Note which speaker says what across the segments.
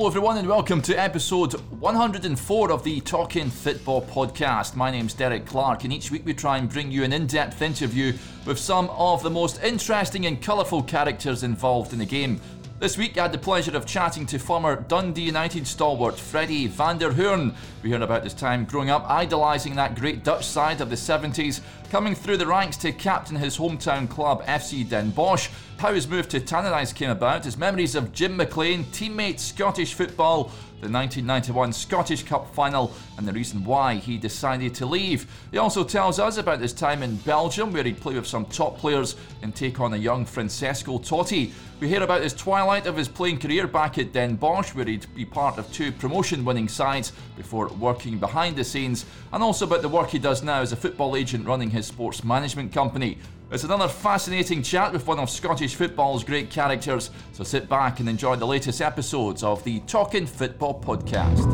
Speaker 1: Hello, everyone, and welcome to episode 104 of the Talking Football podcast. My name's Derek Clark, and each week we try and bring you an in depth interview with some of the most interesting and colourful characters involved in the game. This week, I had the pleasure of chatting to former Dundee United stalwart Freddie van der Hoorn. We heard about his time growing up idolising that great Dutch side of the 70s, coming through the ranks to captain his hometown club FC Den Bosch, how his move to Tannadice came about, his memories of Jim McLean, teammate Scottish football, the 1991 Scottish Cup final, and the reason why he decided to leave. He also tells us about his time in Belgium, where he'd play with some top players and take on a young Francesco Totti. We hear about his twilight of his playing career back at Den Bosch, where he'd be part of two promotion winning sides before working behind the scenes, and also about the work he does now as a football agent running his sports management company. It's another fascinating chat with one of Scottish football's great characters, so sit back and enjoy the latest episodes of the Talking Football podcast.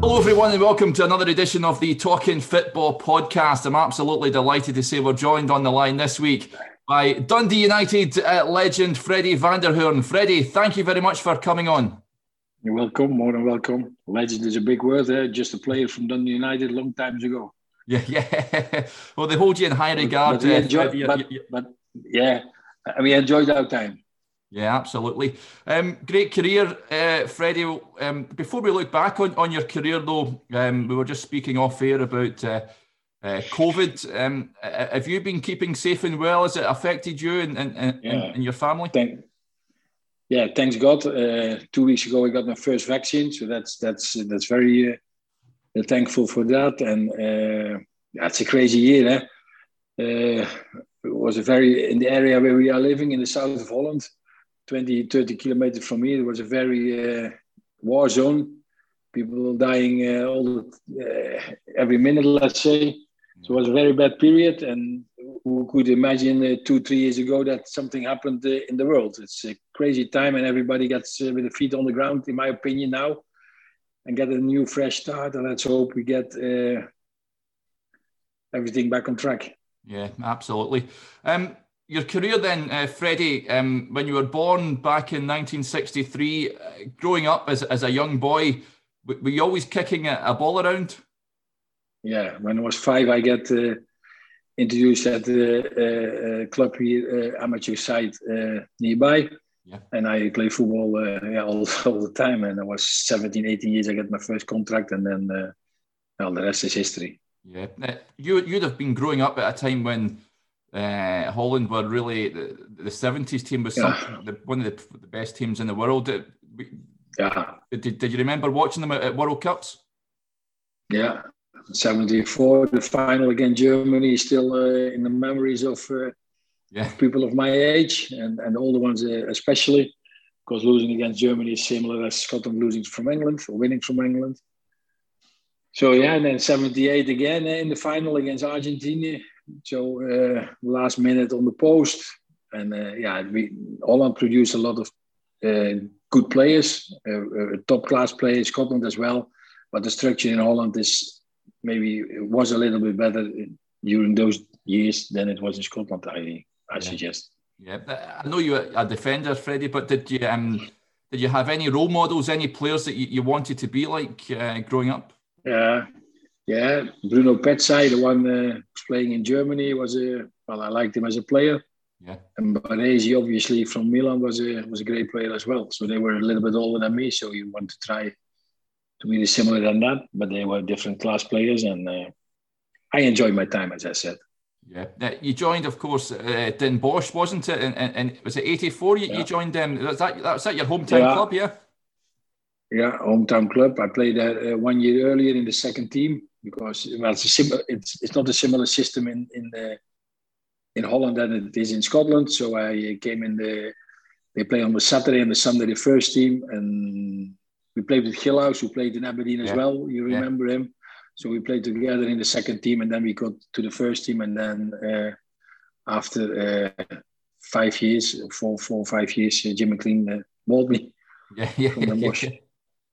Speaker 1: Hello, everyone, and welcome to another edition of the Talking Football podcast. I'm absolutely delighted to say we're joined on the line this week by Dundee United uh, legend Freddie van der Hoorn. Freddie, thank you very much for coming on.
Speaker 2: You're welcome, more than welcome. Legend is a big word, there. just a player from Dundee United long times ago.
Speaker 1: Yeah, yeah. well, they hold you in high regard.
Speaker 2: But, but, enjoy, uh, but, but yeah, we enjoyed our time.
Speaker 1: Yeah, absolutely. Um, great career, uh, Freddie. Um, before we look back on, on your career, though, um, we were just speaking off air about uh, uh, COVID. Um, have you been keeping safe and well? Has it affected you and, and, and, yeah. and your family?
Speaker 2: Thank, yeah, thanks God. Uh, two weeks ago, I got my first vaccine, so that's that's that's very uh, thankful for that. And uh, that's a crazy year. Eh? Uh, it was a very in the area where we are living in the south of Holland 20, 30 kilometers from here, it was a very uh, war zone. People dying uh, all the, uh, every minute, let's say. So it was a very bad period, and who could imagine uh, two, three years ago that something happened uh, in the world? It's a crazy time, and everybody gets uh, with the feet on the ground, in my opinion, now, and get a new, fresh start. And let's hope we get everything back on track.
Speaker 1: Yeah, absolutely. Um, your career then, uh, Freddie, um, when you were born back in 1963, uh, growing up as, as a young boy, were you always kicking a, a, ball around?
Speaker 2: Yeah, when I was five, I got uh, introduced at the uh, club here, uh, amateur side uh, nearby. Yeah. And I played football yeah, all, all the time. And I was 17, 18 years, I got my first contract. And then, well, the rest is history.
Speaker 1: Yeah. you, you'd have been growing up at a time when uh, Holland were really the, the 70s team was yeah. the, one of the, the, best teams in the world.
Speaker 2: Yeah.
Speaker 1: Did, did you remember watching them at, at World Cups?
Speaker 2: Yeah, 74, the final against Germany is still uh, in the memories of uh, yeah. people of my age and, and older ones uh, especially, because losing against Germany is similar as Scotland losing from England or winning from England. So yeah, and then 78 again uh, in the final against Argentina. So uh, last minute on the post, and uh, yeah, we Holland produced a lot of uh, good players, top class players, Scotland as well. But the structure in Holland is maybe was a little bit better during those years than it was in Scotland. I I yeah. suggest.
Speaker 1: Yeah, I know you're a defender, Freddie, but did you um did you have any role models, any players that you, you wanted to be like uh, growing up?
Speaker 2: Yeah, yeah, Bruno Pezzey, the one uh, playing in Germany, was a well. I liked him as a player.
Speaker 1: Yeah,
Speaker 2: and Baresi, obviously from Milan, was a was a great player as well. So they were a little bit older than me. So you want to try to be similar than that, but they were different class players, and uh, I enjoyed my time, as I said.
Speaker 1: Yeah, you joined, of course, uh, Den Bosch, wasn't it? And, and, and was it '84? You, yeah. you joined them. Was that was that your hometown yeah. club? Yeah.
Speaker 2: Yeah, hometown club. I played there uh, one year earlier in the second team because well, it's a similar. It's it's not a similar system in in the in Holland than it is in Scotland. So I came in the. They play on the Saturday and the Sunday the first team, and we played with Gillhaus, who played in Aberdeen as yeah. well. You remember him? So we played together in the second team, and then we got to the first team, and then uh, after uh, five years, four, four, five years, uh, Jim McLean uh, bought me.
Speaker 1: Yeah, yeah, yeah.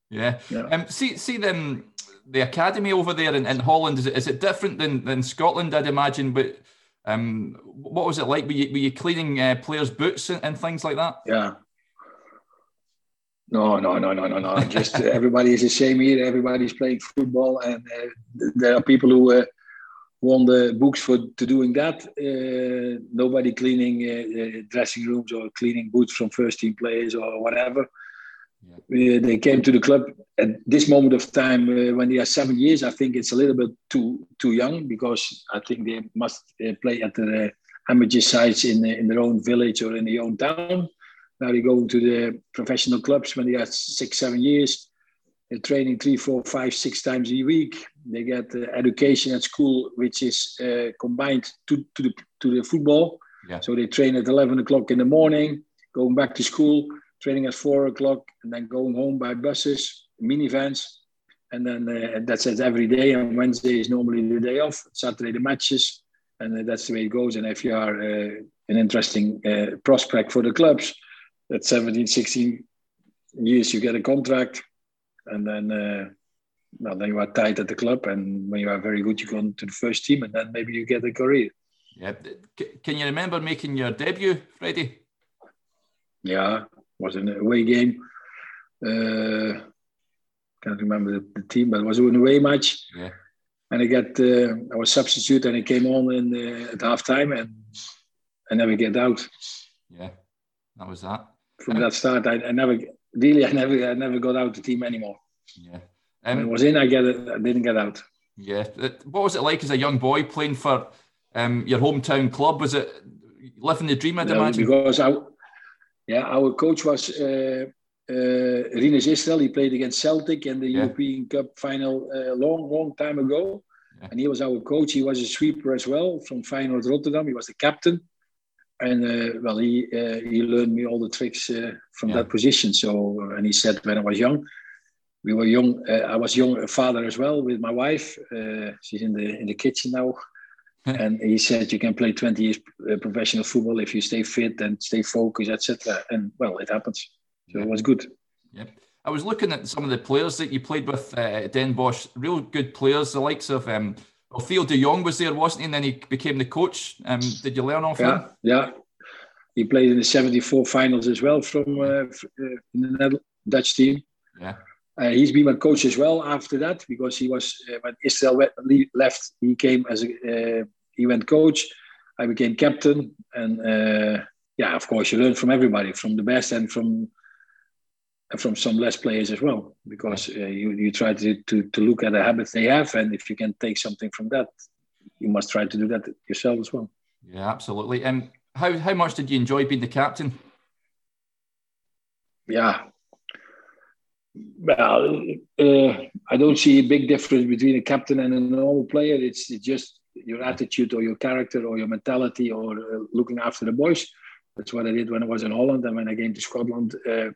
Speaker 1: yeah. yeah. Um, see, see them the academy over there in, in Holland? Is it, is it different than, than Scotland? I'd imagine, but um, what was it like? Were you, were you cleaning uh, players' boots and, and, things like that?
Speaker 2: Yeah. No, no, no, no, no, no. Just uh, everybody is the same here. Everybody's playing football, and uh, there are people who uh, won the books for to doing that. Uh, nobody cleaning uh, dressing rooms or cleaning boots from first team players or whatever. Yeah. they came to the club at this moment of time when they are seven years. I think it's a little bit too too young because I think they must play at the amateur sides in in their own village or in their own town now they go to the professional clubs when they are six, seven years. They're training three, four, five, six times a week. They get uh, education at school, which is uh, combined to, to, the, to the football. Yeah. So they train at 11 o'clock in the morning, going back to school, training at four o'clock, and then going home by buses, minivans. And then uh, that's it every day. And Wednesday is normally the day off. Saturday, the matches. And uh, that's the way it goes. And if you are uh, an interesting uh, prospect for the clubs, at 17, 16 years, you get a contract, and then uh, well, then you are tied at the club, and when you are very good, you go to the first team, and then maybe you get a career.
Speaker 1: Yeah. Can you remember making your debut, Freddie?
Speaker 2: Yeah, was an away game. Uh, can't remember the, the, team, but it was an away match. Yeah. And I got uh, I was substitute, and I came on in uh, at half time, and I never get out.
Speaker 1: Yeah, that was that
Speaker 2: from that start, I, I, never really, I never, I never got out the team anymore. Yeah, um, when it was in, I get it. I didn't get out.
Speaker 1: Yeah, what was it like as a young boy playing for um, your hometown club? Was it living the dream? I'd yeah, imagine.
Speaker 2: Because I, yeah, our coach was uh, uh, Rinus Israël. He played against Celtic in the yeah. European Cup final a uh, long, long time ago. Yeah. And he was our coach. He was a sweeper as well from Feyenoord Rotterdam. He was the captain and uh, well, he uh, he learned me all the tricks uh, from yeah. that position. So, and he said when I was young, we were young. Uh, I was young father as well with my wife. Uh, she's in the in the kitchen now, and he said you can play 20 years professional football if you stay fit and stay focused, etc. And well, it happens. So yeah. it was good.
Speaker 1: Yeah. I was looking at some of the players that you played with, uh, Den Bosch, real good players, the likes of um, well, Theo de Jong was there, wasn't he? And then he became the coach. Um, did you learn off
Speaker 2: yeah,
Speaker 1: him?
Speaker 2: Yeah, he played in the 74 finals as well from uh, uh the Dutch team. Yeah. Uh, he's been my coach as well after that because he was uh, when Israël left, he came as a uh, he went coach. I became captain, and uh, yeah, of course, you learn from everybody, from the best and from from some less players as well, because uh, you you try to, to to look at the habits they have, and if you can take something from that, you must try to do that yourself as well.
Speaker 1: Yeah, absolutely. And how how much did you enjoy being the captain?
Speaker 2: Yeah. Well, uh, I don't see a big difference between a captain and a normal player. It's, it's just your attitude or your character or your mentality or uh, looking after the boys. That's what I did when I was in Holland and when I came to Scotland. Uh,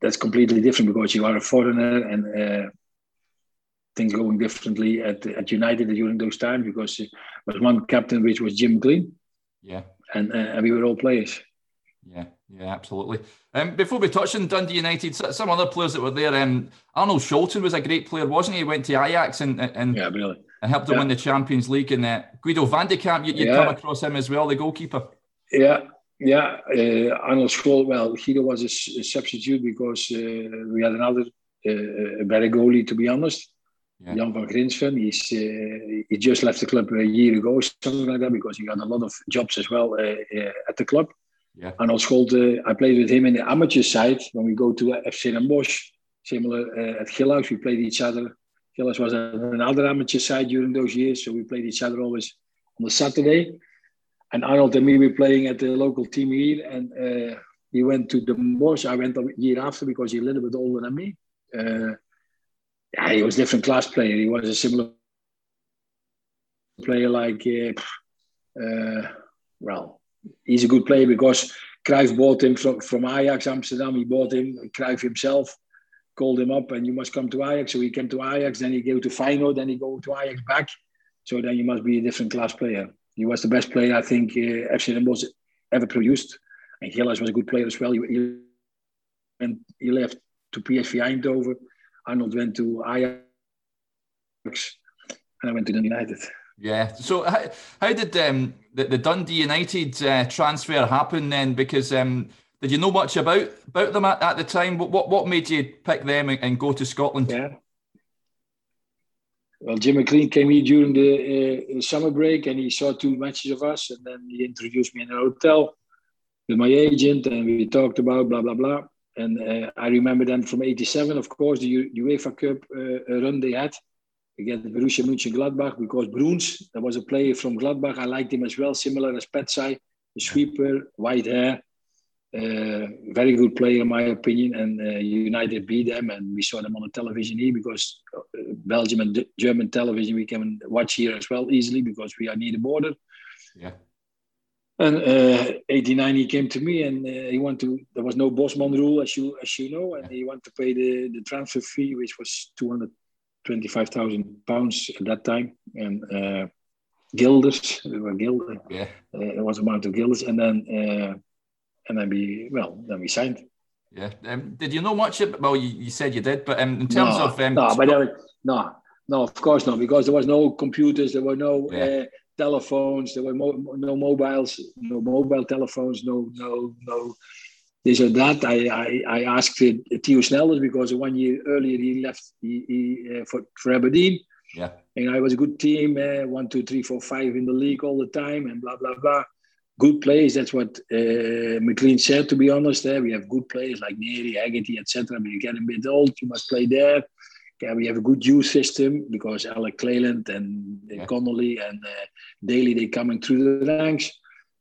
Speaker 2: that's completely different because you are a foreigner and uh, things going differently at, at United during those times because there was one captain which was Jim McLean
Speaker 1: yeah.
Speaker 2: And, uh, and we were all players.
Speaker 1: Yeah, yeah, absolutely. Um, before we touch on Dundee United, some other players that were there. Um, Arnold Scholten was a great player, wasn't he? He went to Ajax and and,
Speaker 2: yeah, really.
Speaker 1: and helped them yeah. win the Champions League. And uh, Guido van de Kamp, you, would yeah. come across him as well, the goalkeeper.
Speaker 2: Yeah, yeah. Uh, Arnold Scholten, well, Guido was a, a substitute because uh, we had another uh, better goalie, to be honest. Yeah. Jan van Grinsven, he's uh, he just left the club a year ago, something like that, because he got a lot of jobs as well uh, uh, at the club. Yeah. Arnold Scholten, I played with him in the amateur side when we go to FC Den Bosch, similar at Gillhaus. We played each other. Gillhaus was another amateur side during those years, so we played each other always on the Saturday. And Arnold and me were playing at the local team here, and uh, he went to the Bosch. I went a year after because he's a little bit older than me. Uh, yeah, he was different class player. He was a similar player like, uh, uh, well, he's a good player because Cruyff bought him from, from Ajax Amsterdam. He bought him, Cruyff himself called him up and you must come to Ajax. So he came to Ajax, then he go to Feyenoord, then he go to Ajax back. So then you must be a different class player. He was the best player I think uh, FC Den Bosch ever produced. And Gillhaus was a good player as well. He, he, and he left to PSV Eindhoven Arnold went to Ajax, and I went to the United.
Speaker 1: Yeah. So how, how did um, the, the Dundee United uh, transfer happen then? Because um, did you know much about about them at, at the time? What what made you pick them and, and go to Scotland?
Speaker 2: Yeah. Well, Jim McLean came here during the uh, summer break and he saw two matches of us, and then he introduced me in a hotel with my agent, and we talked about blah blah blah. And uh, I remember then from '87, of course, the U- UEFA Cup uh, run they had against Borussia Mönchengladbach because Bruns, there was a player from Gladbach. I liked him as well, similar as Pezzey, the sweeper, white hair. Uh, very good player in my opinion and uh, united beat them and we saw them on the television here because uh, belgium and german television we can watch here as well easily because we are near the border.
Speaker 1: Yeah.
Speaker 2: And uh, 89 he came to me and uh, he wanted to there was no bosman rule as you as you know and he wanted to pay the, the transfer fee which was 225000 pounds at that time. And uh, guilders we were guilders
Speaker 1: yeah.
Speaker 2: it was amount of guilders and then and then we well then we signed.
Speaker 1: Yeah. Um, did you know much? About, well, you, you said you did, but um, in terms
Speaker 2: no,
Speaker 1: of um,
Speaker 2: no, but there, no, no, of course not, because there was no computers, there were no yeah. uh, telephones, there were mo- no mobiles, no mobile telephones, no no no this or that. I I, I asked Theo Snelders because one year earlier he left he, he uh, for for Aberdeen.
Speaker 1: Yeah.
Speaker 2: And I was a good team, uh, one, two, three, four, five in the league all the time, and blah blah blah good players. That's what uh, McLean said. To be honest, there we have good players like Narey, Hegarty, etc. But you get a bit old, you must play there. Yeah, we have a good youth system because Alec Cleland and yeah. Connolly and uh, Dailly they coming through the ranks.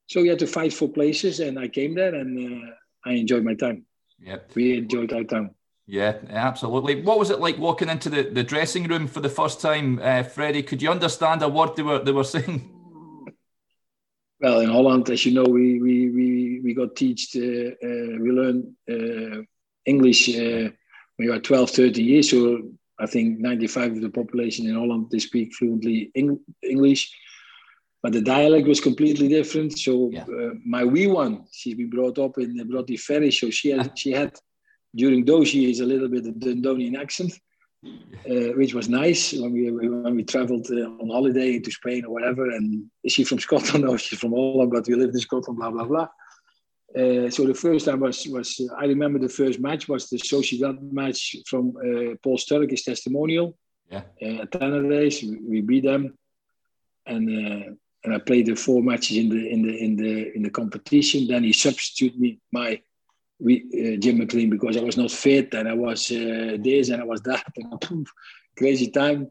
Speaker 2: So you had to fight for places, and I came there and uh, I enjoyed my time.
Speaker 1: Yep.
Speaker 2: we enjoyed our time.
Speaker 1: Yeah, absolutely. What was it like walking into the, the dressing room for the first time, uh, Freddie? Could you understand a word they were they were saying?
Speaker 2: Well, in Holland, as you know, we we we, we got taught, uh, uh, we learn uh, English uh, when you are 12, 13 years. So I think 95 of the population in Holland, they speak fluently Eng- English. But the dialect was completely different. So yeah. Uh, my wee one, she's been brought up in the Broughty Ferry. So she had, she had, during those years, a little bit of Dundonian accent uh, which was nice when we when we traveled uh, on holiday to Spain or whatever. And is she from Scotland? No, she's from Holland, but we lived in Scotland. Blah blah blah. Uh, so the first time was was uh, I remember the first match was the Sociedad match from uh, Paul Sturrock, his testimonial.
Speaker 1: Yeah.
Speaker 2: Uh, at Tannadice, we, we beat them, and uh, and I played the four matches in the in the in the in the competition. Then he substituted me my we, uh, Jim McLean because I was not fit and I was uh, this and I was that and crazy time.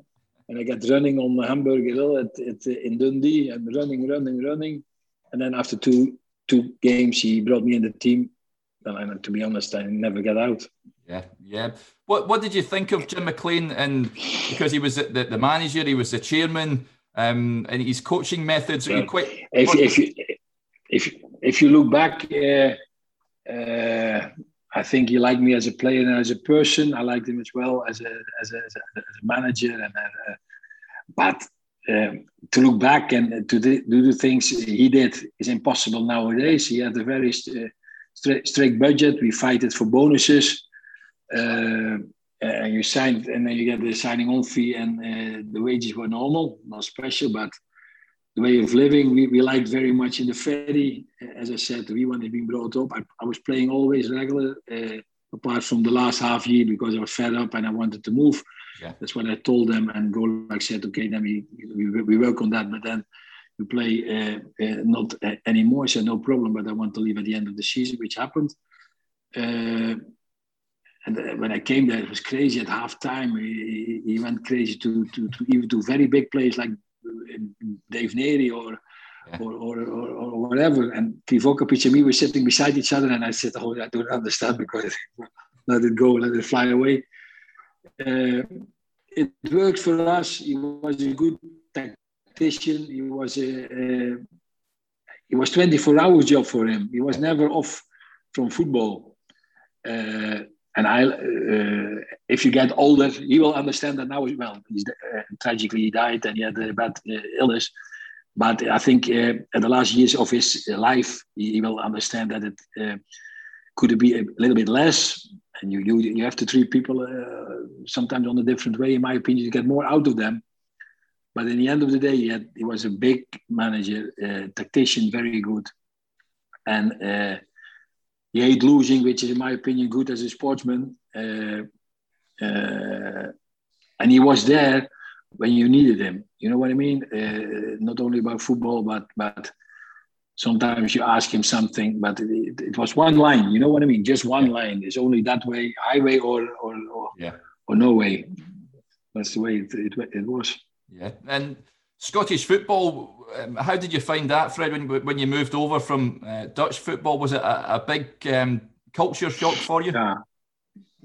Speaker 2: And I got running on the Hamburger Hill at, at, in Dundee and running, running, running. And then after two two games, he brought me in the team. And to be honest, I never got out.
Speaker 1: Yeah, yeah. What what did you think of Jim McLean? And because he was the, the manager, he was the chairman, um, and his coaching methods. Well, quite,
Speaker 2: if, if you if if you look back. Uh, uh, I think he liked me as a player and as a person. I liked him as well as a as a, as a, as a manager. And uh, but um, to look back and to do the things he did is impossible nowadays. He had a very st- strict budget. We fight it for bonuses. Uh, and you signed, and then you get the signing on fee, and uh, the wages were normal, not special, but the way of living we, we liked very much in the ferry. As I said, we wanted being brought up. I, I was playing always regular, uh, apart from the last half year because I was fed up and I wanted to move.
Speaker 1: Yeah.
Speaker 2: That's what I told them. And Golik said, okay, then we, we, we work on that. But then you play uh, uh, not uh, anymore. I said, no problem, but I want to leave at the end of the season, which happened. Uh, and uh, when I came there, it was crazy at half time. He, he, went crazy to, to, to even to very big players like Dave Narey or, yeah. or, or, or, or, whatever. And Krivokapic and me were sitting beside each other, and I said, "Oh, I don't understand because let it go, let it fly away." Uh, it worked for us. He was a good tactician. He was a, a it was 24 hours job for him. He was never off from football. Uh, and I, uh, if you get older, you will understand that now. Well, he's uh, tragically he died and he had a bad uh, illness. But I think uh, in the last years of his life, he, will understand that it uh, could be a little bit less. and you you you have to treat people uh, sometimes on a different way. In my opinion, to get more out of them. But in the end of the day, he, had, he was a big manager, tactician, very good, and he hate losing, which is, in my opinion, good as a sportsman. Uh, uh, and he was there when you needed him. You know what I mean? Uh, not only about football, but but sometimes you ask him something, but it, it, was one line. You know what I mean? Just one line. It's only that way, highway or or or,
Speaker 1: yeah.
Speaker 2: or no way. That's the way it, it, it was.
Speaker 1: Yeah, and Scottish football. Um, how did you find that, Fred? When when you moved over from uh, Dutch football, was it a, a big um, culture shock for you?
Speaker 2: Yeah,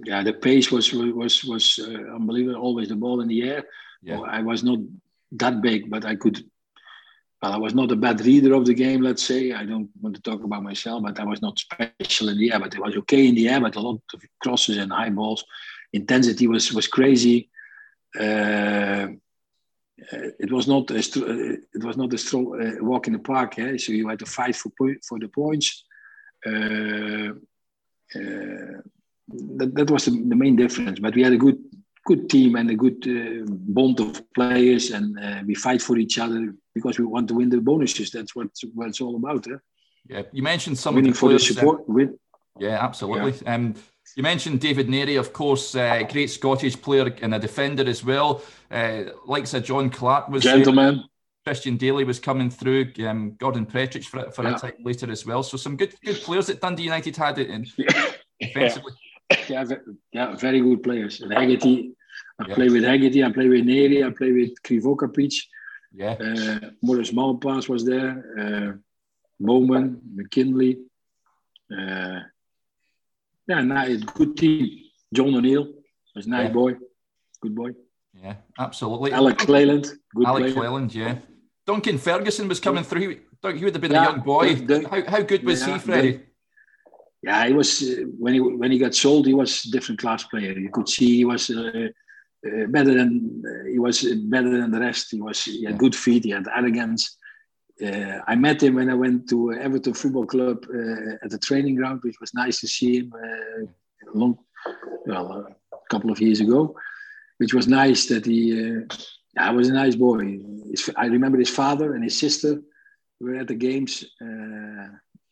Speaker 2: yeah. The pace was was was uh, unbelievable. Always the ball in the air. Yeah. I was not that big, but I could. Well, I was not a bad reader of the game. Let's say I don't want to talk about myself, but I was not special in the air. But it was okay in the air, but a lot of crosses and high balls. Intensity was was crazy. Uh, uh, it was not a uh, it was not a strong uh, walk in the park. Eh? So you had to fight for for the points. Uh, uh, that, that was the, the, main difference. But we had a good good team and a good uh, bond of players, and we fight for each other because we want to win the bonuses. That's what what it's all about. Eh?
Speaker 1: Yeah, you mentioned some
Speaker 2: winning
Speaker 1: of the
Speaker 2: for the support. win.
Speaker 1: Yeah, absolutely. Yeah. Um, you mentioned David Narey, of course, uh, great Scottish player and a defender as well. Uh, like said, John Clarke was
Speaker 2: gentleman. There.
Speaker 1: Christian Dailly was coming through. Um, Gordan Petric for, for yeah. a time later as well. So some good good players that Dundee United had it in
Speaker 2: yeah. defensively. Yeah, yeah, very good players. And Hegarty, I yeah. play with Hegarty, I play with Narey, I play with Krivokapic.
Speaker 1: Yeah.
Speaker 2: Uh, Maurice Malpas was there. Uh, Bowman, McKinlay. Uh, yeah, nice, good team. John O'Neill was nice yeah. boy, good boy.
Speaker 1: Yeah, absolutely.
Speaker 2: Alec Cleland,
Speaker 1: good Alec. Cleland, yeah. Duncan Ferguson was coming through. He, he would have been yeah, a young boy. How, how good was yeah, he, Freddie?
Speaker 2: Yeah, he was uh, when he when he got sold. He was a different class player. You could see he was uh, uh, better than uh, he was better than the rest. He was he had good feet. He had arrogance. Uh, I met him when I went to Everton Football Club uh, at the training ground, which was nice to see him uh, long, well, a couple of years ago, which was nice that he, yeah, was a nice boy. His, I remember his father and his sister were at the games.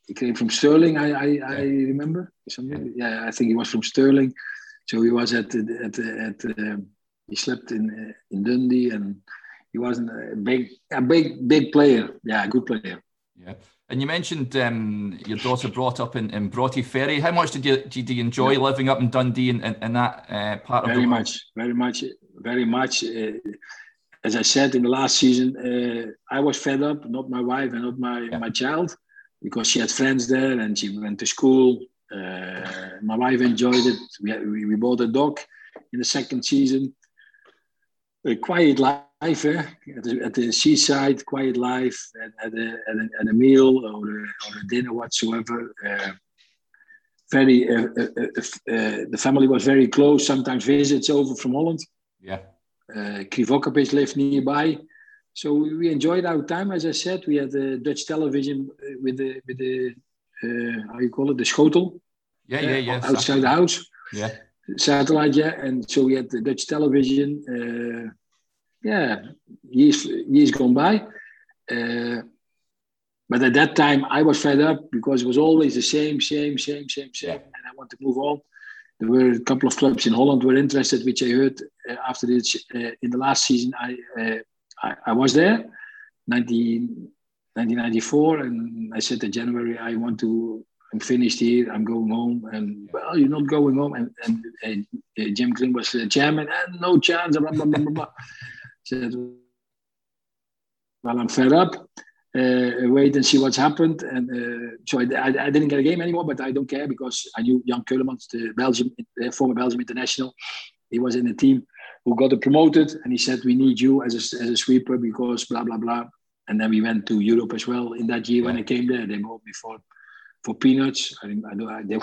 Speaker 2: he came from Stirling, I, I, I remember. Something. Yeah, I think he was from Stirling. So he was at, at, at, at he slept in, in Dundee and he wasn't a big, a big, big player. Yeah, a good player.
Speaker 1: Yeah. And you mentioned um, your daughter brought up in, in Broughty Ferry. How much did you did you enjoy yeah. living up in Dundee in, in, in that uh, part
Speaker 2: very
Speaker 1: of the
Speaker 2: world? much, very much, very much. Uh, as I said in the last season, uh, I was fed up, not my wife and not my yeah. my child, because she had friends there and she went to school. Uh, my wife enjoyed it. We, we, we bought a dog in the second season. A quiet life life, eh? at, the, at the seaside, quiet life, at, at, a, at, a, at a meal or a, or a dinner whatsoever. Uh, very, uh, uh, uh, uh the family was very close. Sometimes visits over from Holland.
Speaker 1: Yeah.
Speaker 2: Uh, Krivokapic lived nearby. So we enjoyed our time. As I said, we had the Dutch television with the with the how you call it the schotel.
Speaker 1: Yeah, yeah, yeah.
Speaker 2: Outside the house.
Speaker 1: Yeah.
Speaker 2: Satellite, yeah, and so we had the Dutch television yeah, years years gone by. Uh, but at that time, I was fed up because it was always the same, same, same, same, same, and I want to move on. There were a couple of clubs in Holland were interested, which I heard uh, after this uh, in the last season. I, uh, I, I was there, 19, 1994, and I said in January I want to. I'm finished here. I'm going home. And well, you're not going home. And, and uh, Jim Green was the chairman. And no chance. Blah, blah, blah, blah said, well, I'm fed up. Uh, wait and see what's happened. And uh, so I, I, I, didn't get a game anymore, but I don't care because I knew Jan Ceulemans, the Belgium, the former Belgium international. He was in the team who got promoted, and he said, "We need you as a, as a sweeper because blah blah blah." And then we went to Europe as well in that year when I came there. They bought me for for peanuts. I, I know I, they,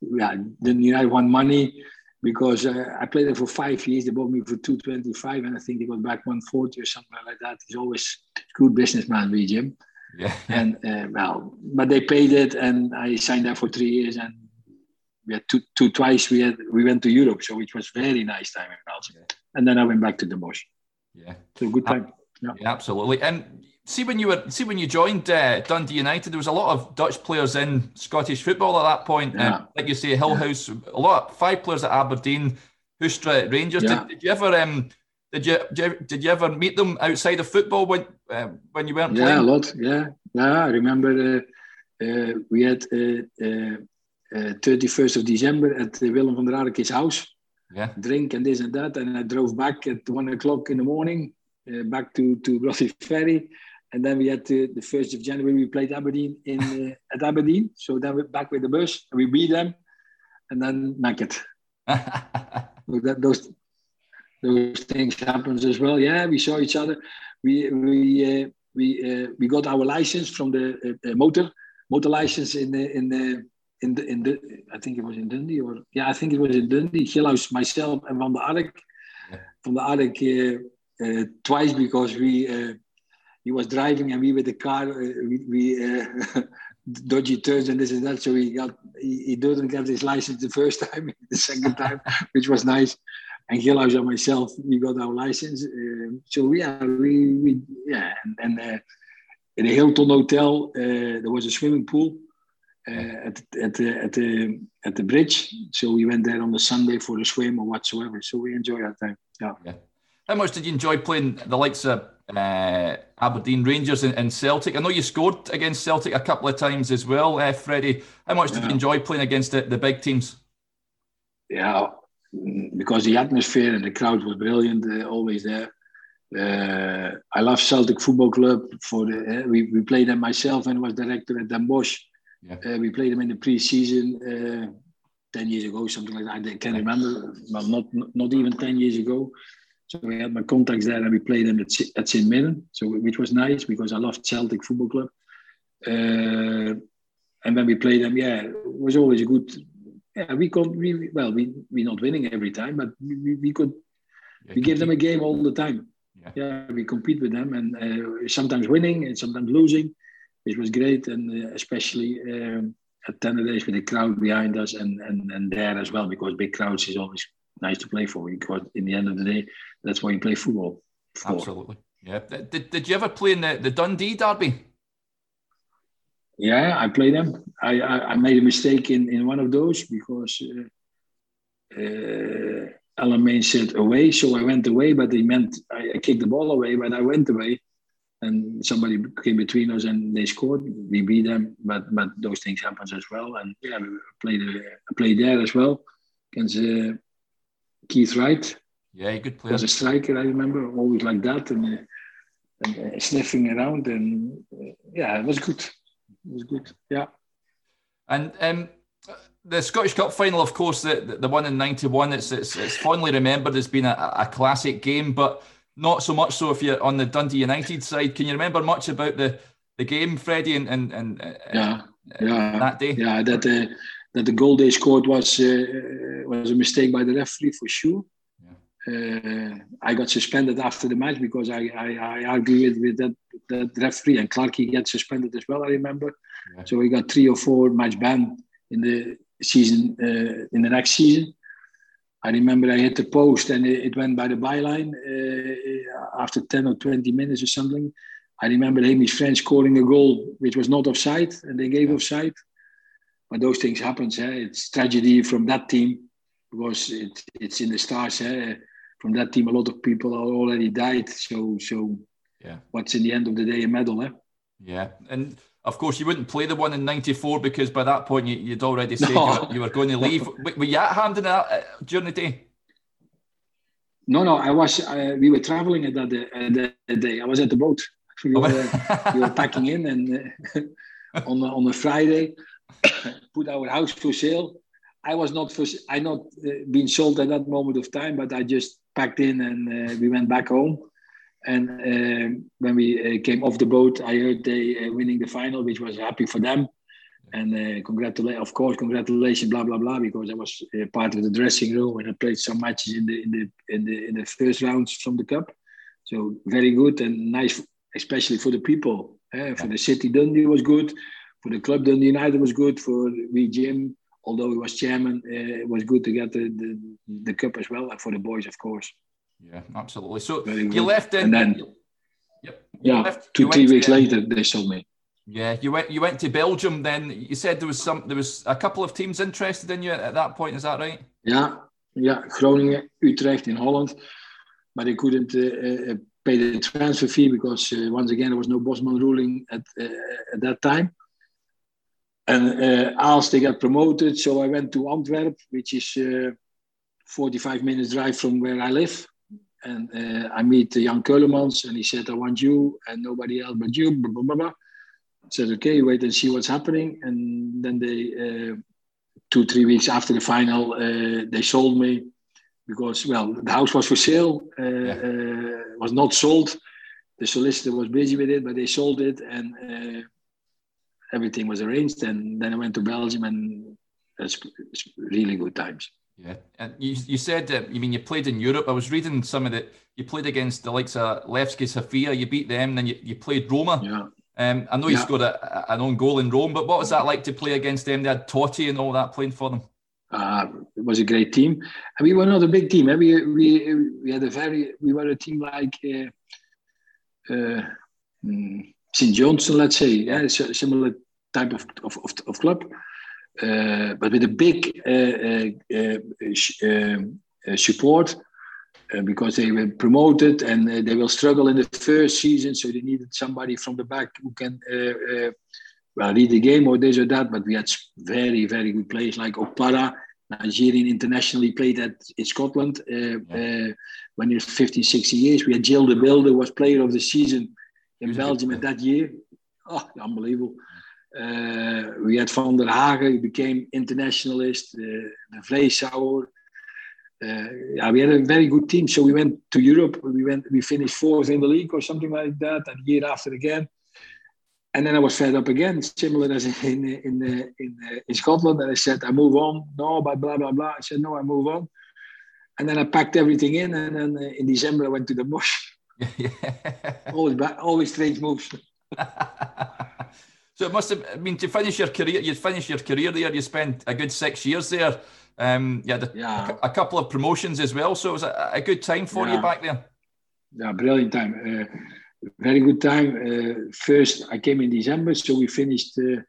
Speaker 2: yeah, didn't United want money because uh, I played there for five years. They bought me for 225, and I think they got back 140 or something like that. He's always good businessman, we Jim.
Speaker 1: Yeah.
Speaker 2: And uh, well, but they paid it, and I signed there for three years, and we had two, two twice. We had we went to Europe, so it was very nice time in Belgium. Yeah. And then I went back to the Bosch.
Speaker 1: Yeah,
Speaker 2: so good time.
Speaker 1: Yeah. yeah, absolutely. And see when you were see when you joined uh, Dundee United, there was a lot of Dutch players in Scottish football at that point. Yeah. Um, like you say, Gillhaus, yeah. a lot, of, five players at Aberdeen, Huistra Rangers. Yeah. Did, did, you ever um, did you, did you ever meet them outside of football when uh, when you weren't
Speaker 2: yeah,
Speaker 1: playing?
Speaker 2: Yeah, a lot. Yeah, yeah. I remember uh, uh we had uh, uh, thirty first of December at Willem van der Aardeke's house.
Speaker 1: Yeah,
Speaker 2: drink and this and that, and I drove back at one o'clock in the morning back to to Broughty Ferry and then we had to, the first of January we played Aberdeen in uh, at Aberdeen. So then we're back with the bus and we beat them, and then naked. so that, those those things happens as well. Yeah, we saw each other. We we uh, we uh, we got our license from the uh, motor motor license in the in the in the in the I think it was in Dundee or yeah I think it was in Dundee. Gillhaus, myself, and Van der Ark. Yeah. Van der Ark uh, uh, twice because we he was driving and we with the car, uh, we, we uh, dodgy turns and this and that. So he got he, he didn't get his license the first time, the second time, which was nice. And Gillhaus and myself, we got our license. Uh, so yeah, we, we yeah, and, and uh, in the Hilton Hotel uh, there was a swimming pool. Uh, at, at, the, at the at the bridge, so we went there on the Sunday for a swim or whatsoever. So we enjoyed that time. Yeah. yeah.
Speaker 1: How much did you enjoy playing the likes of uh, Aberdeen Rangers and, and, Celtic. I know you scored against Celtic a couple of times as well, uh, Freddie. How much did you enjoy playing against the, the big teams?
Speaker 2: Yeah, because the atmosphere and the crowd was brilliant, uh, always there. Uh, I love Celtic Football Club. For the uh, we, we played them myself and was director at Den Bosch. Yeah. Uh, we played them in the pre-season uh, ten years ago, something like that. I can't remember, but not not even ten years ago. So we had my contacts there and we played them at, at St. Mirren, so which was nice because I loved Celtic Football Club. Uh, and when we played them, yeah, it was always a good. Yeah, we could. We well, we we not winning every time, but we, we could. Yeah, we give them a game all the time. Yeah, yeah we compete with them, and uh, sometimes winning and sometimes losing, which was great, and uh, especially um, at Tannadice with the crowd behind us and, and and there as well because big crowds is always nice to play for because in the end of the day, that's why you play football. For.
Speaker 1: Absolutely. Yeah. Did, did you ever play in the, the Dundee Derby?
Speaker 2: Yeah, I played them. I, I, I, made a mistake in, in one of those because uh, uh, Alan Main said away, so I went away, but he meant I, I, kicked the ball away, but I went away, and somebody came between us and they scored. We beat them, but but those things happen as well. And yeah, we played uh, played there as well against uh, Keith Wright.
Speaker 1: Yeah, good player.
Speaker 2: Was a striker, I remember, always like that and, uh, and uh, sniffing around. And uh, yeah, it was good. It was good. Yeah.
Speaker 1: And um, the Scottish Cup final, of course, the, the, one in '91, it's, it's, it's fondly remembered as being a, a classic game, but not so much so if you're on the Dundee United side. Can you remember much about the, the game, Freddie, and, and, and uh,
Speaker 2: yeah, yeah, that
Speaker 1: day?
Speaker 2: Yeah, that uh, that the goal they scored was uh, was a mistake by the referee for sure. Uh, I got suspended after the match because I, I, I argued with that, that referee and Clarkey got suspended as well. I remember, yeah. so we got three or four match ban in the season uh, in the next season. I remember I hit the post and it, went by the byline uh, after 10 or 20 minutes or something. I remember Hamish French scoring a goal which was not offside and they gave offside. But those things happen. Eh? It's tragedy from that team because it, it's in the stars. Eh? From that team, a lot of people are already died. So, so
Speaker 1: yeah.
Speaker 2: What's in the end of the day a medal? Eh?
Speaker 1: Yeah, and of course you wouldn't play the one in '94 because by that point you, would already said no. you, were, you, were, going to leave. were you at Hampden that, uh, during the day?
Speaker 2: No, no. I was. Uh, we were traveling at that, uh, that day. I was at the boat. We were, uh, we were packing in, and uh, on on a Friday, put our house for sale. I was not for, I not uh, being sold at that moment of time, but I just packed in and uh, we went back home. And uh, when we uh, came off the boat, I heard they uh, winning the final, which was happy for them. And uh, congratulations, of course, congratulations, blah blah blah, because I was part of the dressing room and I played some matches in the in the in the in the first rounds from the cup. So very good and nice, especially for the people. for the city, Dundee was good for the club, then United was good for Jim, although he was chairman, uh, it was good to get the, the, the cup as well, and for the boys, of course.
Speaker 1: Yeah, absolutely. So you left in,
Speaker 2: and then, yep, yeah, left, two three weeks to, later they sold me.
Speaker 1: Yeah, you went you went to Belgium. Then you said there was some there was a couple of teams interested in you at, at that point. Is that right?
Speaker 2: Yeah, yeah, Groningen, Utrecht in Holland, but they couldn't uh, uh, pay the transfer fee because uh, once again there was no Bosman ruling at uh, at that time. And uh, they got promoted, so I went to Antwerp, which is uh, 45 minutes drive from where I live. And uh, I meet the Jan Ceulemans, and he said, "I want you and nobody else but you." Blah, blah, blah, blah. I said, "Okay, wait and see what's happening." And then they, two three weeks after the final, they sold me because well the house was for sale uh, yeah. uh, was not sold the solicitor was busy with it but they sold it and uh, everything was arranged and then i went to belgium and it's, really good times
Speaker 1: yeah and you, you said uh, you mean you played in europe i was reading some of the you played against the likes of levski sofia you beat them then you, you played roma
Speaker 2: yeah
Speaker 1: um, I know you yeah. scored a, an own goal in Rome, but what was that like to play against them? They had Totti and all that playing for them.
Speaker 2: Uh, it was a great team, and we were not a big team. Eh? We we we had a very we were a team like uh, uh, mm, St Johnstone, let's say, yeah, similar type of of, of, of club, uh, but with a big uh, uh, support. because they were promoted and they will struggle in the first season, so they needed somebody from the back who can well, read the game or this or that, but we had very, very good players like Okpara, Nigerian internationally played at in Scotland uh, yeah. uh, when he was 15, 16 years. We had Gilles De Bilde, was player of the season in Belgium at that year. Oh, unbelievable. Uh, we had Van der Heyden, who became internationalist, uh, the Vleesauer. Uh, yeah, we had a very good team. So we went to Europe. We went. We finished fourth in the league or something like that. And year after again, and then I was fed up again, similar as in in in, in, in Scotland. And I said, I move on. No, but blah blah blah. I said, no, I move on. And then I packed everything in, and then uh, in December I went to the bush. always always strange moves.
Speaker 1: so it must have. I mean, to finish your career, You'd finish your career there. You spent a good six years there. Um, you had a, yeah. a, a couple of promotions as well. So it was a, a good time for yeah. you back there.
Speaker 2: Yeah, brilliant time. Uh, very good time. Uh, first, I came in December, so we finished, uh,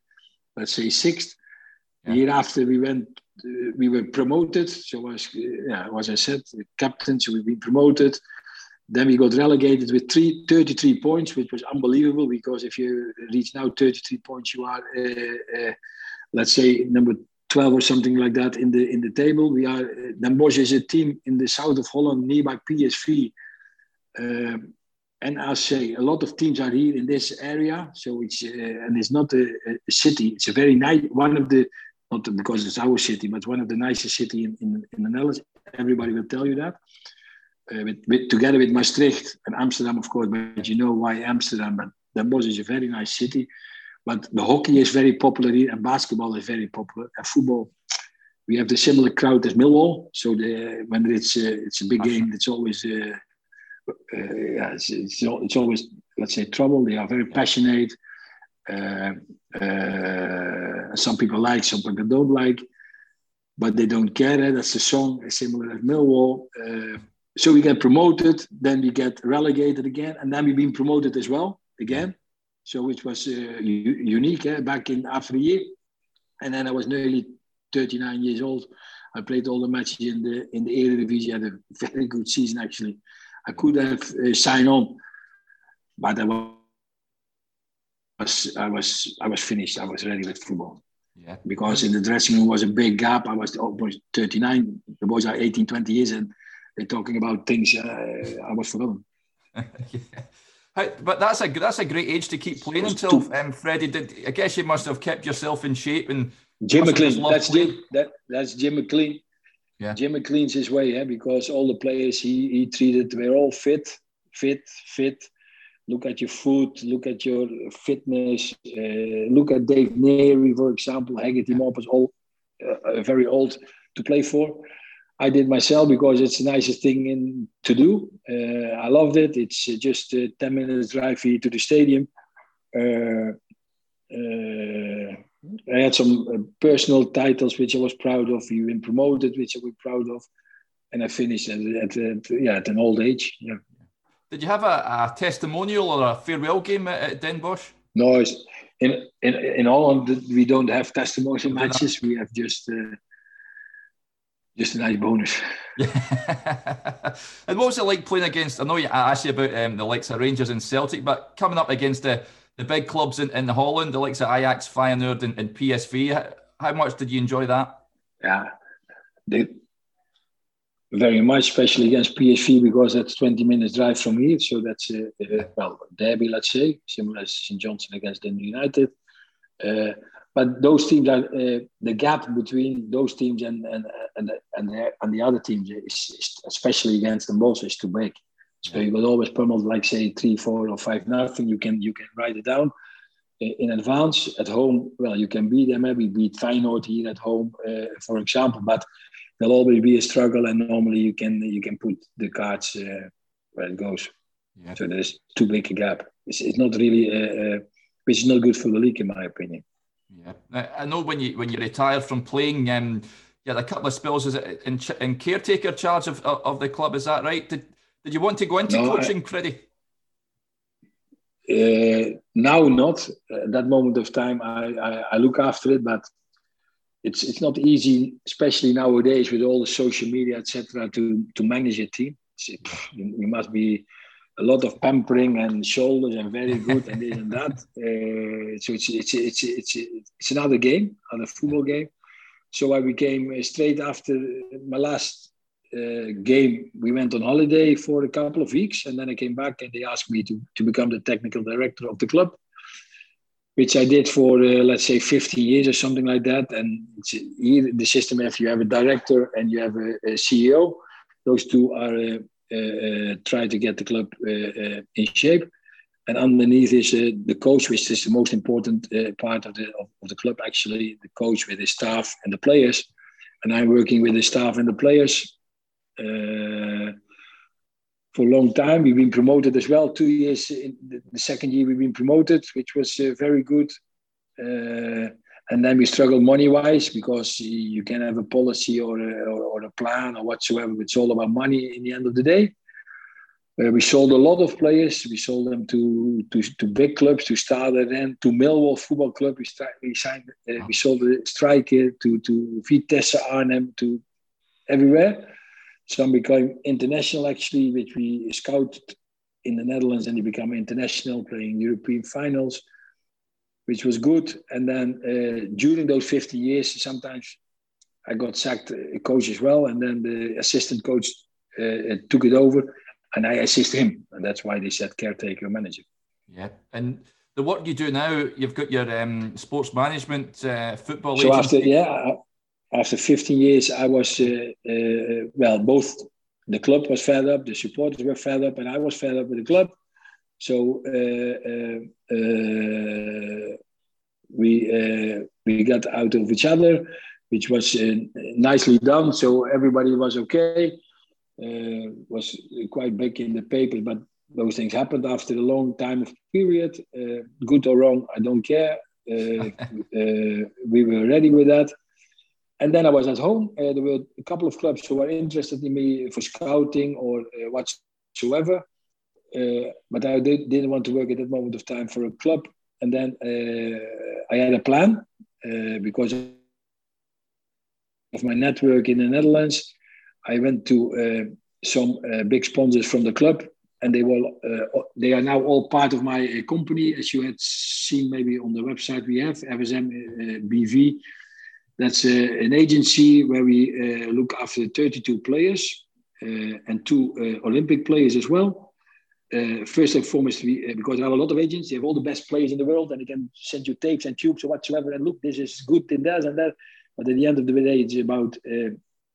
Speaker 2: let's say, sixth. Yeah. year after, we went, uh, we were promoted. So, as, yeah, as I said, captain, so we've been promoted. Then we got relegated with three, 33 points, which was unbelievable because if you reach now 33 points, you are, uh, uh, let's say, number 12 or something like that in the in the table. We are, uh, Den Bosch is a team in the south of Holland, nearby PSV. Um, and I say a lot of teams are here in this area, so it's uh, and it's not a, a, city. It's a very nice one of the not because it's our city, but one of the nicest city in, in, in the Netherlands. Everybody will tell you that. Uh, with, with, together with Maastricht and Amsterdam, of course, but you know why Amsterdam. But Den Bosch is a very nice city. But the hockey is very popular here, and basketball is very popular. And football, we have the similar crowd as Millwall. So the, when it's uh, it's a big game, it's always uh, uh, yeah, it's, it's, it's, always, let's say, trouble. They are very passionate. Uh, uh, some people like, some people don't like, but they don't care. Eh? That's the song, similar as Millwall. So we get promoted, then we get relegated again, and then we've been promoted as well again. So which was unique eh? back in after a year. And then I was nearly 39 years old. I played all the matches in the in the Eredivisie. Had a very good season actually. I could have uh, signed on, but I was I was I was finished. I was ready with football.
Speaker 1: Yeah.
Speaker 2: Because in the dressing room was a big gap. I was almost 39. The boys are 18, 20 years, and they're talking about things uh, I was forgotten.
Speaker 1: yeah. but that's a that's a great age to keep playing until um, Freddie did. I guess you must have kept yourself in shape and
Speaker 2: Jim McLean. That's Jim. That, that's Jim McLean. Yeah. Jim McLean's his way, yeah, because all the players he, he treated were all fit, fit, fit. Look at your food, look at your fitness. Uh, look at Dave Narey, for example. Hegarty Mob was all uh, very old to play for. I did myself because it's the nicest thing in, to do. Uh, I loved it. It's just a 10 minutes drive here to the stadium. Uh, uh, I had some uh, personal titles which I was proud of. We been promoted, which I was proud of, and I finished at, at, at yeah at an old age. Yeah.
Speaker 1: Did you have a, a testimonial or a farewell game at, at Den Bosch?
Speaker 2: No, in in in Holland we don't have testimonial matches. We have just uh, just a nice bonus.
Speaker 1: and what was it like playing against? I know you, I asked you about um, the likes of Rangers and Celtic, but coming up against the, the big clubs in, in Holland, the likes of Ajax, Feyenoord, and, and PSV. How, how, much did you enjoy that?
Speaker 2: Yeah, they, very much, especially against PSV because that's 20 minutes drive from here. So that's a, a well derby, let's say, similar as St Johnstone against Dundee United. Uh, but those teams are uh, the gap between those teams and and and and the, and the other teams is, is especially against them both is too big. So you will always pummel like say three, four, or five nothing. You can you can write it down in advance at home. Well, you can beat them. Maybe beat Feyenoord here at home, uh, for example. But there'll always be a struggle, and normally you can you can put the cards uh, where it goes. Yeah. So there's too big a gap. It's, it's not really, uh, uh which is not good for the league, in my opinion.
Speaker 1: Yeah, I know when you when you retired from playing, um, you had a couple of spells as in, in caretaker charge of, of the club. Is that right? Did did you want to go into no, coaching, Freddie?
Speaker 2: Uh, now, not at that moment of time. I, I, I look after it, but it's it's not easy, especially nowadays with all the social media, etc., to to manage a team. You, you must be a lot of pampering and shoulders and very good and this and that. Uh, so it's, it's, it's, it's, it's another game, another football game. So I became uh, straight after my last uh, game, we went on holiday for a couple of weeks and then I came back and they asked me to, to become the technical director of the club, which I did for, uh, let's say, 15 years or something like that. And here, the system, if you have a director and you have a, a CEO, those two are uh, uh, uh, try to get the club uh, in shape. And underneath is the coach, which is the most important part of the of, of, the club. Actually, the coach with his staff and the players, and I'm working with the staff and the players for a long time. We've been promoted as well. Two years in the second year, we've been promoted, which was uh, very good. Uh, and then we struggle money wise because you can have a policy or a, or, a plan or whatsoever. It's all about money in the end of the day. Uh, we sold a lot of players. We sold them to to, to big clubs, to Stade then to Millwall Football Club. We, stri- we signed. Uh, we sold the striker to to Vitesse Arnhem to everywhere. Some became international actually, which we scouted in the Netherlands, and they become international, playing European finals which was good. And then uh, during those 50 years, sometimes I got sacked a uh, coach as well. And then the assistant coach uh, uh, took it over and I assist him. And that's why they said caretaker manager.
Speaker 1: Yeah. And the work you do now, you've got your um, sports management, uh, football.
Speaker 2: So agency. after, yeah, after 15 years, I was, uh, well, both the club was fed up, the supporters were fed up, and I was fed up with the club. So uh, uh, uh, we we got out of each other, which was nicely done. So everybody was okay. was quite big in the paper, but those things happened after a long time of period. good or wrong, I don't care. we were ready with that. And then I was at home. Uh, there were a couple of clubs who were interested in me for scouting or uh, whatsoever. Uh, but I did, not want to work at that moment of time for a club. And then uh, I had a plan uh, because of my network in the Netherlands. I went to some big sponsors from the club and they will uh, they are now all part of my uh, company as you had seen maybe on the website we have FSM uh, BV that's an agency where we look after 32 players and two Olympic players as well uh, first and foremost, we, uh, because there are a lot of agents, they have all the best players in the world, and they can send you tapes and tubes or whatsoever. And look, this is good in this and that. But at the end of the day, it's about uh,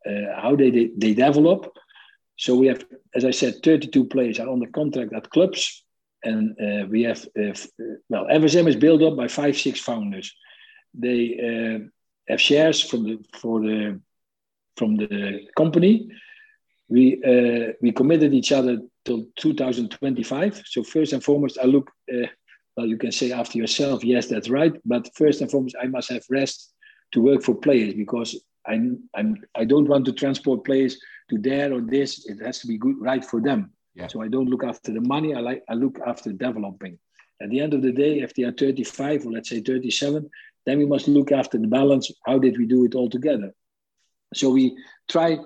Speaker 2: uh how they, they, they develop. So we have, as I said, 32 players are on the contract at clubs, and uh, we have uh, well, FSM is built up by five, six founders. They have shares from the for the from the company. We we committed each other till 2025. So first and foremost, I look uh, Well, you can say after yourself, yes, that's right. But first and foremost, I must have rest to work for players because I'm, I'm, I don't want to transport players to there or this. It has to be good, right for them. Yeah. So I don't look after the money. I like I look after developing. At the end of the day, if they are 35 or let's say 37, then we must look after the balance. How did we do it all together? So we try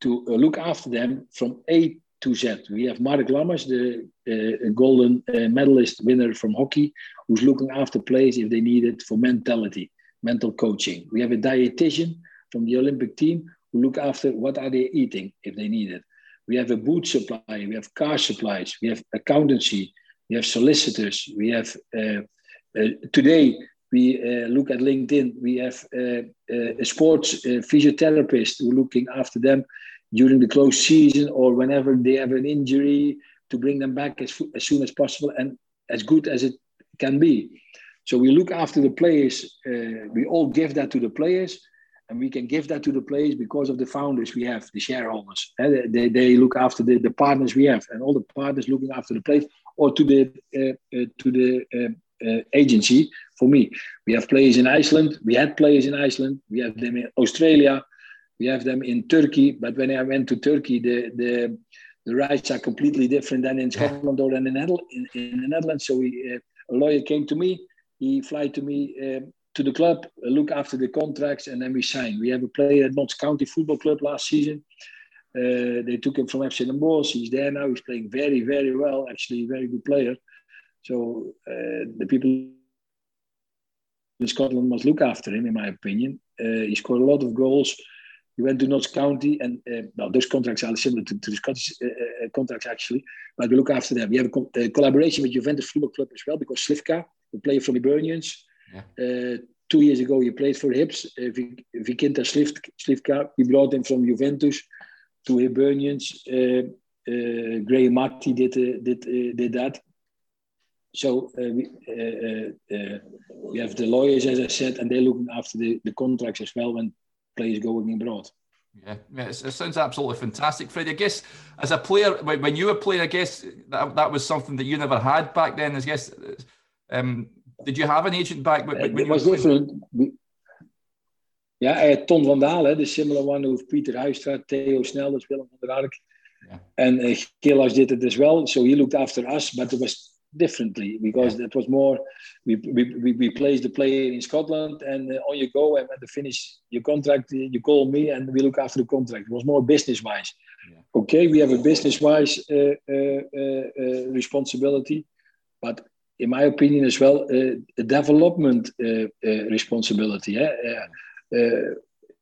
Speaker 2: to uh, look after them from A to Z. We have Mark Lammers, the uh, golden uh, medalist winner from hockey, who's looking after players if they need it for mentality, mental coaching. We have a dietitian from the Olympic team who look after what are they eating if they need it. We have a boot supply, we have car supplies, we have accountancy, we have solicitors, we have uh, uh, today we uh, look at LinkedIn. We have uh, uh, a sports physiotherapist who looking after them during the close season or whenever they have an injury to bring them back as, as soon as possible and as good as it can be. So we look after the players. Uh, we all give that to the players, and we can give that to the players because of the founders we have, the shareholders. Uh, they, they look after the, the partners we have, and all the partners looking after the players, or to the uh, to the uh, agency for me. We have players in Iceland. We had players in Iceland. We have them in Australia. We have them in Turkey. But when I went to Turkey, the the the rights are completely different than in Scotland or in, in, in the Netherlands. So we, uh, a lawyer came to me. He fly to me uh, to the club, look after the contracts, and then we sign. We have a player at Notts County Football Club last season. Uh, they took him from FC Den Bosch. He's there now. He's playing very, very well. Actually, a very good player. So uh, the people in Scotland must look after him, in my opinion. Uh, he scored a lot of goals. He went to Notts County, and uh, well, those contracts are similar to, to the Scottish uh, uh, contracts actually. But we look after them. We have a, co- a, collaboration with Juventus Football Club as well because Slivka, the player from Hibernians, yeah. Uh, two years ago he played for Hibs. Uh, Vikinta Slivka, we brought him from Juventus to Hibernians. Graeme Mathie did did did that. So uh, we, uh, uh, we have the lawyers, as I said, and they're looking after the, the contracts as well when players going abroad.
Speaker 1: Yeah, yeah it, sounds absolutely fantastic, Freddie. I guess as a player, when you were playing, I guess that, that was something that you never had back then. I guess, um, did you have an agent back when, when
Speaker 2: it was different? yeah, had Ton van Dalen, the similar one with Peter Huistra, Theo Snelders, Willem van der Ark. Yeah. And uh, Gilas did it as well. So he looked after us, but it was differently because yeah. that was more we, we, we placed the player in Scotland and uh, on you go and when the finish your contract you call me and we look after the contract it was more business wise yeah. okay we have a business wise uh, uh, uh, uh, responsibility but in my opinion as well uh, a development responsibility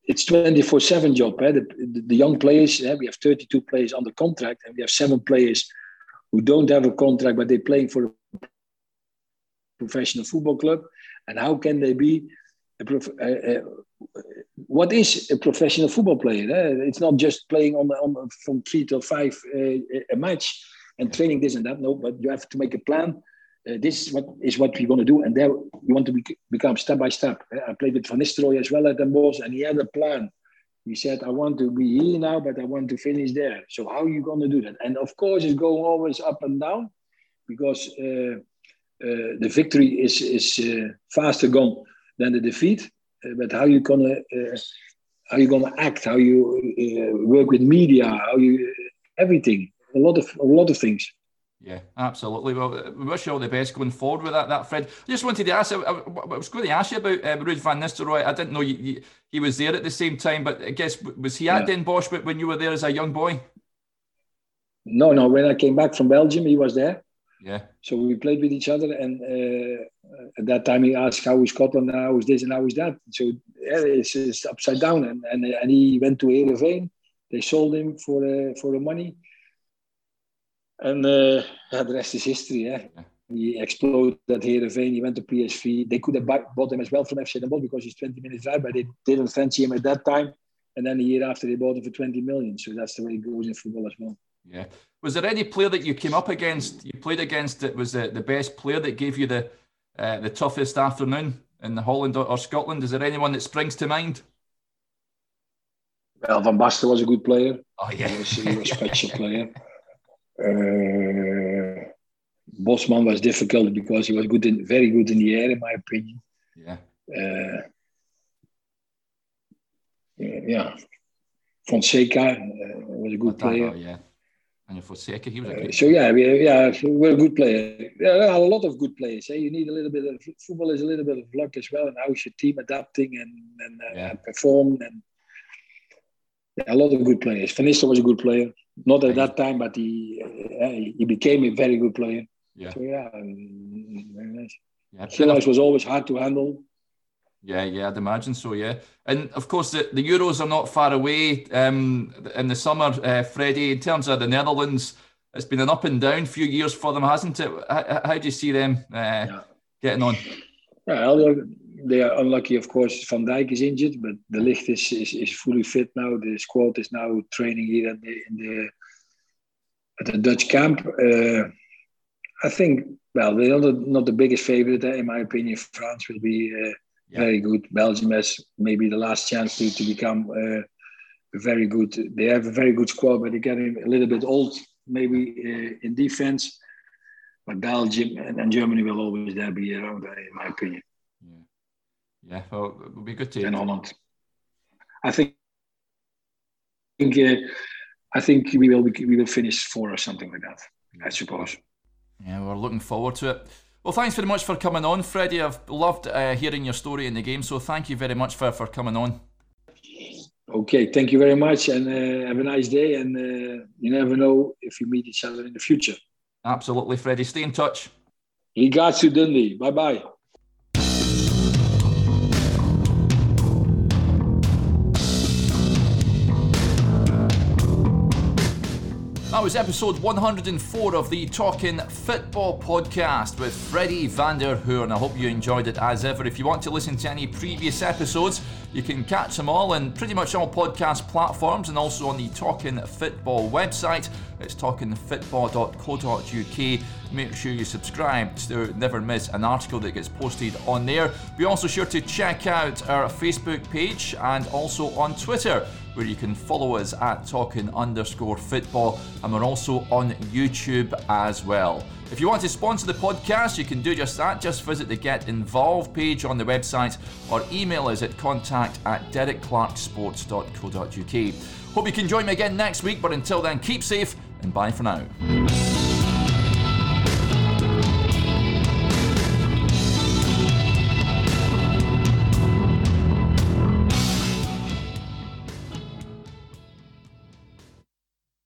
Speaker 2: it's 24 7 job eh? the, the, the, young players we have 32 players under contract and we have seven players who don't have a contract but they're playing for a professional football club. And how can they be a prof- uh, uh, what is a professional football player? Eh? it's not just playing on, on from three to five uh, a match and training this and that. No but you have to make a plan. Uh, this is what is what we're going to do. And there you want to be, become step by step. Eh? i played with van Nistelrooy as well at the Bosch and he had a plan he said, I want to be here now, but I want to finish there. So how are you going to do that? And of course, it's going always up and down because uh, uh, the victory is, is uh, faster gone than the defeat. Uh, but how you gonna uh, how you gonna act? How you uh, work with media? How you everything? A lot of a lot of things.
Speaker 1: Yeah, absolutely. Well, we wish you all the best going forward with that, that Fred. I just wanted to ask, I, I was going to ask you about um, Ruud van Nistelrooy. I didn't know you, you, he was there at the same time, but I guess, was he at yeah. Den Bosch when you were there as a young boy?
Speaker 2: No, no. When I came back from Belgium, he was there.
Speaker 1: Yeah.
Speaker 2: So we played with each other, and uh, at that time he asked, "How is Scotland? How is this? And how is that?" So yeah, it's, it's upside down, and, and and he went to Heerenveen. They sold him for uh, for the money and uh, yeah, the rest is history. Yeah. He exploded at Heerenveen. He went to PSV. They could have bought him as well from FC Den Bosch because he's 20 minutes drive, but they didn't fancy him at that time. And then the year after, they bought him for 20 million. So that's the way it goes in football as well.
Speaker 1: Yeah. Was there any player that you came up against, you played against that was the, the best player that gave you the uh, the toughest afternoon in the Holland or Scotland? Is there anyone that springs to mind?
Speaker 2: Well, Van Basten was a good player.
Speaker 1: Oh, yeah.
Speaker 2: He was, he was a special player. Uh, Bosman was difficult because he was good in, very good in the air, in my opinion.
Speaker 1: Yeah.
Speaker 2: Uh, yeah. Fonseca uh, was a good player.
Speaker 1: yeah. And Fonseca, he was a
Speaker 2: uh, so yeah, we, yeah, we're a good player. Yeah, there are a lot of good players. Eh? You need a little bit of football is a little bit of luck as well, and how's your team adapting and and, yeah. and perform and yeah, a lot of good players. Van was a good player, not at that time, but he uh, he became a very good player.
Speaker 1: Yeah.
Speaker 2: So yeah, very nice. Yeah, was always hard to handle.
Speaker 1: Yeah, yeah, I'd imagine so. Yeah, and of course the, the Euros are not far away um, in the summer. Uh, Freddie, in terms of the Netherlands, it's been an up and down few years for them, hasn't it? How, how do you see them uh, yeah. getting on?
Speaker 2: Well, they are unlucky, of course. Van Dijk is injured, but De Ligt is, is, is fully fit now. The squad is now training here in the, in the at the Dutch camp. Uh, I think, well, they're not, not the biggest favorite, in my opinion. France will be. Uh, yeah. very good. Belgium has maybe the last chance to, to become uh, very good. They have a very good squad, but they're getting a little bit old, maybe uh, in defense. But Belgium and, and, Germany will always there be around, in my opinion.
Speaker 1: Yeah. Well, it would be good to.
Speaker 2: Holland, I think. I think, uh, I think we will we will finish four or something like that. I suppose.
Speaker 1: Yeah, we're looking forward to it. Well, thanks very much for coming on, Freddie. I've loved uh, hearing your story in the game, so thank you very much for, for coming on.
Speaker 2: Okay, thank you very much, and uh, have a nice day. And uh, you never know if you meet each other in the future.
Speaker 1: Absolutely, Freddie. Stay in touch.
Speaker 2: Regards to Dundee. Bye bye.
Speaker 1: That was episode 104 of the Talking Football podcast with Freddie van der Hoorn. I hope you enjoyed it as ever. If you want to listen to any previous episodes, you can catch them all in pretty much all podcast platforms and also on the Talking Football website. It's talkingfootball.co.uk. Make sure you subscribe to never miss an article that gets posted on there. Be also sure to check out our Facebook page and also on Twitter where you can follow us at talking underscore football, and we're also on YouTube as well. If you want to sponsor the podcast, you can do just that. Just visit the Get Involved page on the website or email us at contact at derekclarksports.co.uk. Hope you can join me again next week, but until then, keep safe and bye for now.